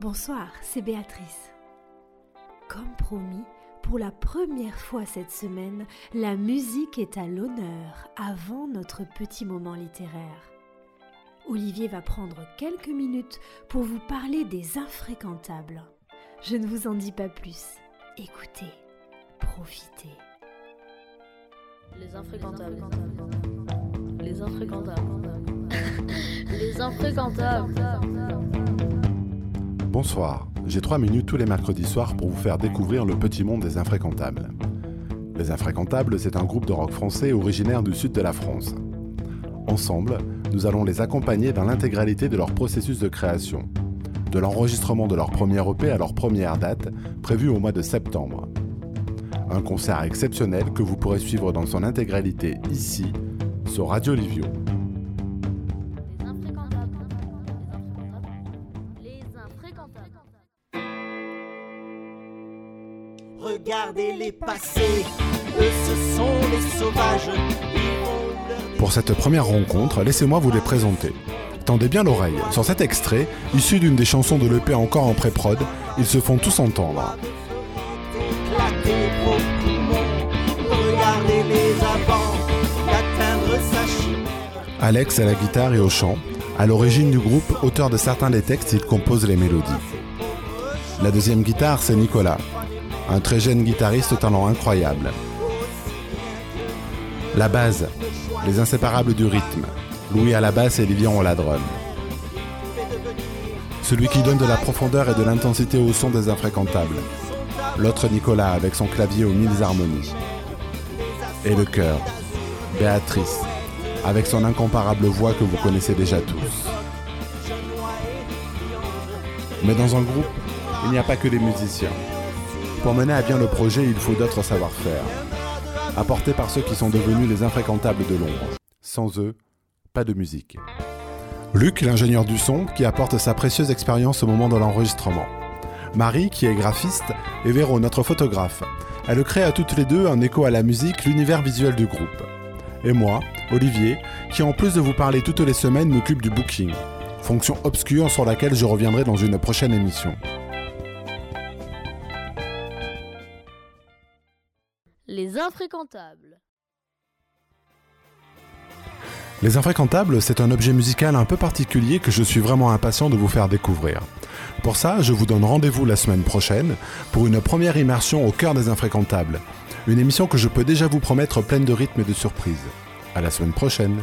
Bonsoir, c'est Béatrice. Comme promis, pour la première fois cette semaine, la musique est à l'honneur avant notre petit moment littéraire. Olivier va prendre quelques minutes pour vous parler des infréquentables. Je ne vous en dis pas plus. Écoutez, profitez. Les infréquentables. Les infréquentables. Les infréquentables. Bonsoir, j'ai trois minutes tous les mercredis soirs pour vous faire découvrir le petit monde des infréquentables. Les infréquentables, c'est un groupe de rock français originaire du sud de la France. Ensemble, nous allons les accompagner dans l'intégralité de leur processus de création, de l'enregistrement de leur première EP à leur première date, prévue au mois de septembre. Un concert exceptionnel que vous pourrez suivre dans son intégralité ici, sur Radio Livio. Regardez les passés, eux ce sont les sauvages. Pour cette première rencontre, laissez-moi vous les présenter. Tendez bien l'oreille. Sur cet extrait, issu d'une des chansons de l'EP encore en pré-prod, ils se font tous entendre. Regardez-les. Alex à la guitare et au chant. À l'origine du groupe, auteur de certains des textes, il compose les mélodies. La deuxième guitare, c'est Nicolas, un très jeune guitariste talent incroyable. La base, les inséparables du rythme. Louis à la basse et Livian à la drum. Celui qui donne de la profondeur et de l'intensité au son des infréquentables. L'autre Nicolas avec son clavier aux mille harmonies. Et le chœur, Béatrice, avec son incomparable voix que vous connaissez déjà tous. Mais dans un groupe, il n'y a pas que les musiciens. Pour mener à bien le projet, il faut d'autres savoir-faire, apportés par ceux qui sont devenus les infréquentables de l'ombre. Sans eux, pas de musique. Luc, l'ingénieur du son, qui apporte sa précieuse expérience au moment de l'enregistrement. Marie, qui est graphiste, et Véro, notre photographe. Elle crée à toutes les deux un écho à la musique, l'univers visuel du groupe. Et moi, Olivier, qui en plus de vous parler toutes les semaines m'occupe du booking, fonction obscure sur laquelle je reviendrai dans une prochaine émission. Les Infréquentables, c'est un objet musical un peu particulier que je suis vraiment impatient de vous faire découvrir. Pour ça, je vous donne rendez-vous la semaine prochaine pour une première immersion au cœur des Infréquentables. Une émission que je peux déjà vous promettre pleine de rythme et de surprises. À la semaine prochaine.